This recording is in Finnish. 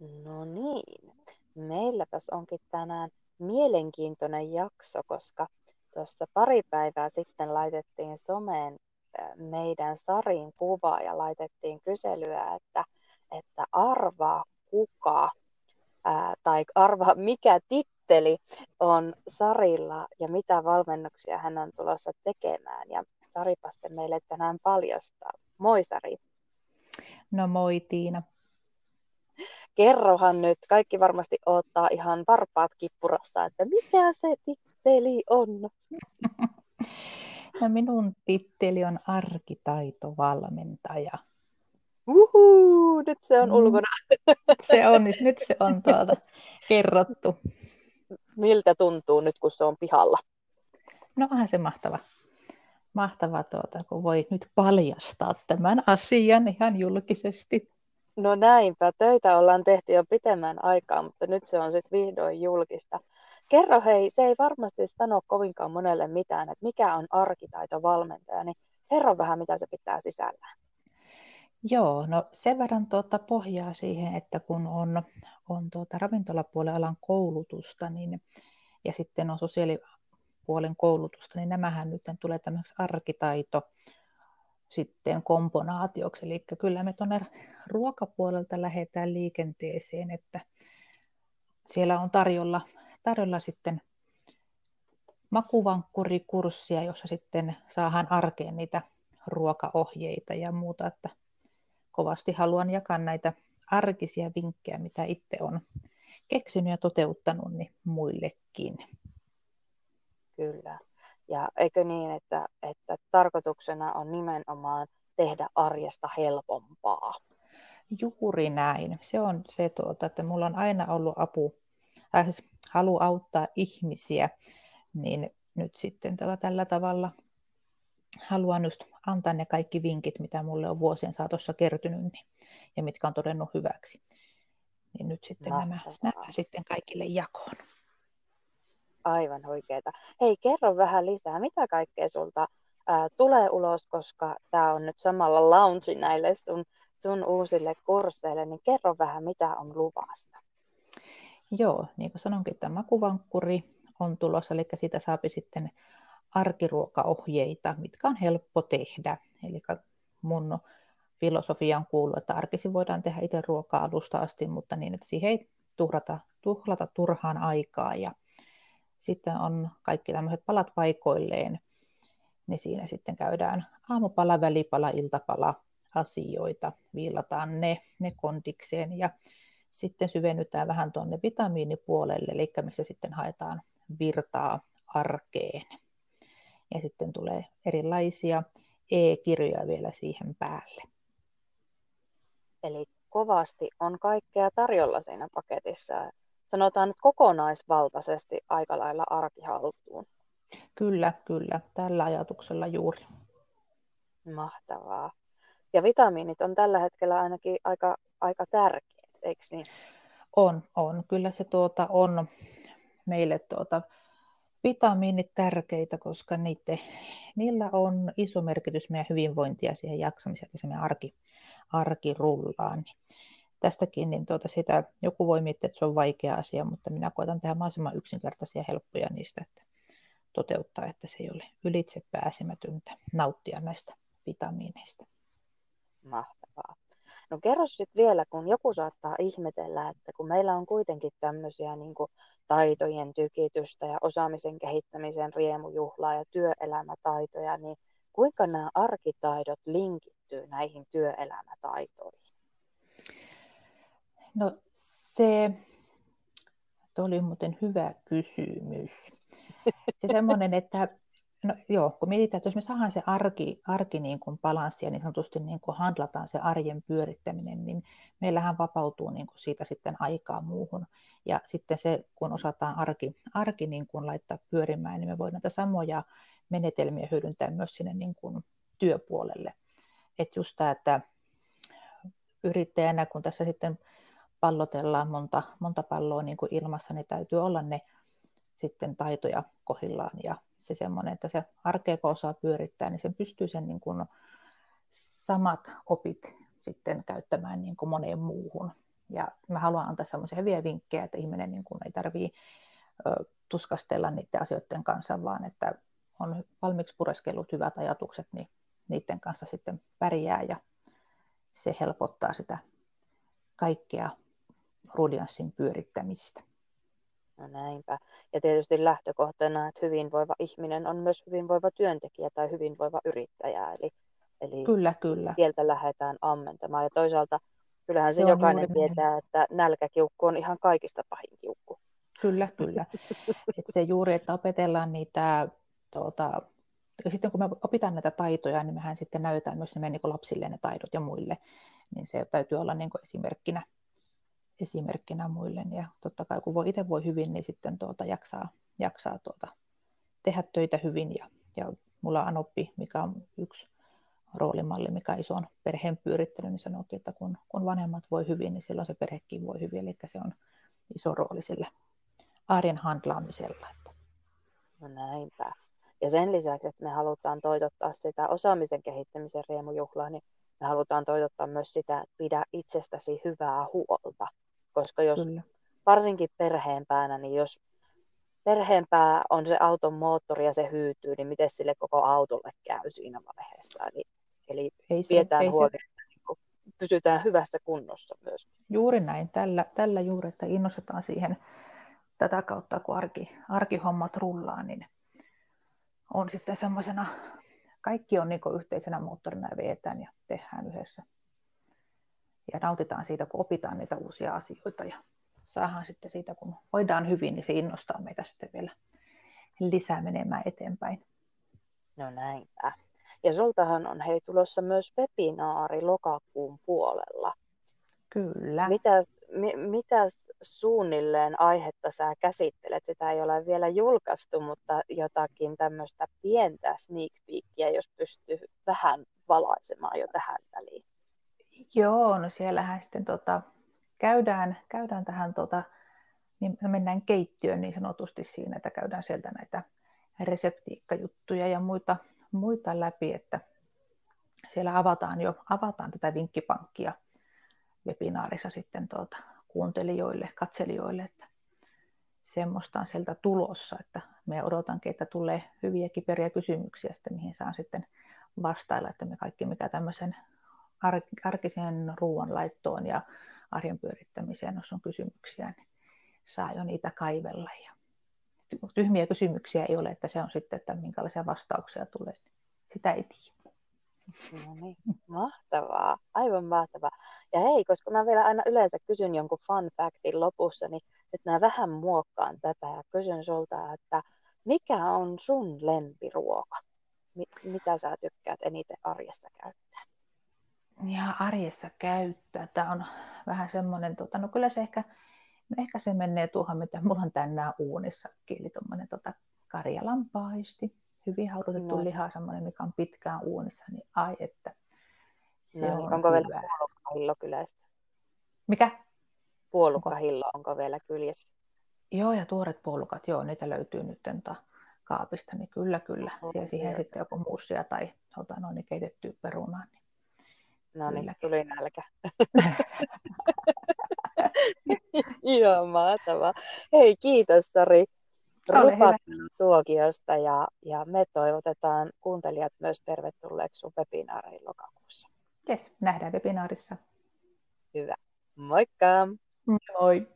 No niin, meilläpäs onkin tänään mielenkiintoinen jakso, koska tuossa pari päivää sitten laitettiin someen meidän Sarin kuva ja laitettiin kyselyä, että, että arvaa kuka ää, tai arvaa mikä titteli on Sarilla ja mitä valmennuksia hän on tulossa tekemään. Ja Saripaste meille tänään paljastaa. Moi Sari. No moi Tiina kerrohan nyt, kaikki varmasti odottaa ihan varpaat kippurassa, että mikä se titteli on? No minun titteli on arkitaitovalmentaja. Uhu, nyt se on mm. ulkona. Se on, nyt se on tuota kerrottu. Miltä tuntuu nyt, kun se on pihalla? No onhan se mahtava. Mahtava, tuota, kun voi nyt paljastaa tämän asian ihan julkisesti. No näinpä, töitä ollaan tehty jo pitemmän aikaa, mutta nyt se on sitten vihdoin julkista. Kerro hei, se ei varmasti sano kovinkaan monelle mitään, että mikä on arkitaitovalmentaja, niin kerro vähän, mitä se pitää sisällään. Joo, no sen verran tuota pohjaa siihen, että kun on, on tuota ravintolapuolen alan koulutusta niin, ja sitten on sosiaalipuolen koulutusta, niin nämähän nyt tulee tämmöiseksi arkitaito sitten komponaatioksi. Eli kyllä me tuonne ruokapuolelta lähdetään liikenteeseen, että siellä on tarjolla, tarjolla sitten makuvankkurikurssia, jossa sitten saadaan arkeen niitä ruokaohjeita ja muuta, että kovasti haluan jakaa näitä arkisia vinkkejä, mitä itse on keksinyt ja toteuttanut niin muillekin. Kyllä. Ja eikö niin, että, että tarkoituksena on nimenomaan tehdä arjesta helpompaa? Juuri näin. Se on se, tuota, että mulla on aina ollut apu, äh, siis halu auttaa ihmisiä, niin nyt sitten tällä, tällä tavalla haluan just antaa ne kaikki vinkit, mitä mulle on vuosien saatossa kertynyt niin, ja mitkä on todennut hyväksi. Niin nyt sitten nämä, nämä sitten kaikille jakoon. Aivan oikeeta. Hei, kerro vähän lisää, mitä kaikkea sulta ää, tulee ulos, koska tämä on nyt samalla launchi näille sun, sun uusille kursseille, niin kerro vähän, mitä on luvasta. Joo, niin kuin sanonkin, tämä makuvankkuri on tulossa, eli siitä saapi sitten arkiruokaohjeita, mitkä on helppo tehdä. Eli mun filosofian kuuluu, että arkisin voidaan tehdä itse ruokaa alusta asti, mutta niin, että siihen ei tuhrata, tuhlata turhaan aikaa. Ja sitten on kaikki tämmöiset palat paikoilleen, niin siinä sitten käydään aamupala, välipala, iltapala asioita, viilataan ne, ne kondikseen ja sitten syvennytään vähän tuonne vitamiinipuolelle, eli missä sitten haetaan virtaa arkeen. Ja sitten tulee erilaisia e-kirjoja vielä siihen päälle. Eli kovasti on kaikkea tarjolla siinä paketissa sanotaan nyt kokonaisvaltaisesti aika lailla arkihaltuun. Kyllä, kyllä. Tällä ajatuksella juuri. Mahtavaa. Ja vitamiinit on tällä hetkellä ainakin aika, aika tärkeät, eikö niin? On, on. Kyllä se tuota on meille tuota, vitamiinit tärkeitä, koska niitä, niillä on iso merkitys meidän hyvinvointia siihen jaksamiseen, että se meidän arki, arki rullaa. Niin tästäkin, niin tuota sitä, joku voi miettiä, että se on vaikea asia, mutta minä koitan tehdä mahdollisimman yksinkertaisia ja helppoja niistä, että toteuttaa, että se ei ole ylitse pääsemätöntä nauttia näistä vitamiineista. Mahtavaa. No kerro sitten vielä, kun joku saattaa ihmetellä, että kun meillä on kuitenkin tämmöisiä niin taitojen tykitystä ja osaamisen kehittämisen riemujuhlaa ja työelämätaitoja, niin kuinka nämä arkitaidot linkittyy näihin työelämätaitoihin? No se, tuo oli muuten hyvä kysymys. Se semmoinen, että no joo, kun mietitään, että jos me saadaan se arki, arki niin kuin balanssia, niin sanotusti niin kuin handlataan se arjen pyörittäminen, niin meillähän vapautuu niin kuin siitä sitten aikaa muuhun. Ja sitten se, kun osataan arki, arki niin kuin laittaa pyörimään, niin me voidaan näitä samoja menetelmiä hyödyntää myös sinne niin kuin työpuolelle. Että just tämä, että yrittäjänä, kun tässä sitten pallotellaan monta, monta palloa niin kuin ilmassa, niin täytyy olla ne sitten taitoja kohillaan ja se semmoinen, että se arkeeko osaa pyörittää, niin sen pystyy sen niin kuin samat opit sitten käyttämään niin kuin moneen muuhun. Ja mä haluan antaa semmoisia hyviä vinkkejä, että ihminen niin kuin ei tarvitse tuskastella niiden asioiden kanssa, vaan että on valmiiksi pureskellut hyvät ajatukset, niin niiden kanssa sitten pärjää ja se helpottaa sitä kaikkea rudianssin pyörittämistä. No näinpä. Ja tietysti lähtökohtana, että hyvinvoiva ihminen on myös hyvinvoiva työntekijä tai hyvinvoiva yrittäjä. Eli, eli kyllä, kyllä. sieltä lähdetään ammentamaan. Ja toisaalta kyllähän se, se jokainen tietää, että nälkäkiukku on ihan kaikista pahin kiukku. Kyllä, kyllä. Et se juuri, että opetellaan niitä, tuota, ja sitten kun me opitaan näitä taitoja, niin mehän sitten näytetään myös ne niin lapsille ne taidot ja muille. Niin se täytyy olla niin esimerkkinä, esimerkkinä muille. Ja totta kai kun voi, itse voi hyvin, niin sitten tuota, jaksaa, jaksaa tuota, tehdä töitä hyvin. Ja, ja mulla on Anoppi, mikä on yksi roolimalli, mikä on ison perheen pyörittely, niin sanookin, että kun, kun vanhemmat voi hyvin, niin silloin se perhekin voi hyvin. Eli se on iso rooli sillä arjen handlaamisella. No näinpä. Ja sen lisäksi, että me halutaan toitottaa sitä osaamisen kehittämisen riemujuhlaa, niin me halutaan toitottaa myös sitä, että pidä itsestäsi hyvää huolta. Koska jos Kyllä. varsinkin perheenpäänä, niin jos perheenpää on se auton moottori ja se hyytyy, niin miten sille koko autolle käy siinä vaiheessa. Eli, eli ei se, pidetään ei huoli, se. että niin pysytään hyvässä kunnossa myös. Juuri näin, tällä, tällä juuri, että innostetaan siihen tätä kautta, kun arki, arkihommat rullaa, niin on sitten semmoisena, kaikki on niin yhteisenä moottorina ja veetään ja tehdään yhdessä. Ja nautitaan siitä, kun opitaan niitä uusia asioita ja saadaan sitten siitä, kun voidaan hyvin, niin se innostaa meitä sitten vielä lisää menemään eteenpäin. No näinpä. Ja sultahan on hei tulossa myös webinaari lokakuun puolella. Kyllä. Mitäs, mi, mitäs suunnilleen aihetta sä käsittelet? Sitä ei ole vielä julkaistu, mutta jotakin tämmöistä pientä sneak peekia, jos pystyy vähän valaisemaan jo tähän väliin. Joo, no siellähän sitten tota, käydään, käydään tähän, tota, niin mennään keittiöön niin sanotusti siinä, että käydään sieltä näitä reseptiikkajuttuja ja muita, muita läpi, että siellä avataan jo avataan tätä vinkkipankkia webinaarissa sitten tuota, kuuntelijoille, katselijoille, että semmoista on sieltä tulossa, että me odotankin, että tulee hyviä kiperiä kysymyksiä, sitten, mihin saan sitten vastailla, että me kaikki mikä tämmöisen arkisen ruoanlaittoon ja arjen pyörittämiseen, jos on kysymyksiä, niin saa jo niitä kaivella. Ja tyhmiä kysymyksiä ei ole, että se on sitten, että minkälaisia vastauksia tulee. Sitä ei tiedä. No niin, mahtavaa, aivan mahtavaa. Ja hei, koska mä vielä aina yleensä kysyn jonkun fun factin lopussa, niin nyt mä vähän muokkaan tätä ja kysyn sulta, että mikä on sun lempiruoka? Mitä sä tykkäät eniten arjessa käyttää? Ja arjessa käyttää. Tämä on vähän semmoinen, tota, no kyllä se ehkä, no ehkä se menee tuohon, mitä mulla on tänään uunissa, eli tuommoinen tota, karjalampaisti hyvin haudutettu no. liha, semmoinen, mikä on pitkään uunissa, niin ai että se no, on Onko hyvä. vielä puolukkahillo kylästä? Mikä? Puolukkahillo onko vielä kyljessä? Joo, ja tuoret puolukat, joo, niitä löytyy nyt ta kaapista, niin kyllä, kyllä. Oh, ja siihen sitten joku muussia tai ota, no, niin keitettyä perunaa. Niin no niin, tuli nälkä. Ihan mahtavaa. Hei, kiitos Sari tuokiosta ja, ja me toivotetaan kuuntelijat myös tervetulleeksi sun webinaariin lokakuussa. Yes, nähdään webinaarissa. Hyvä. Moikka! Moi!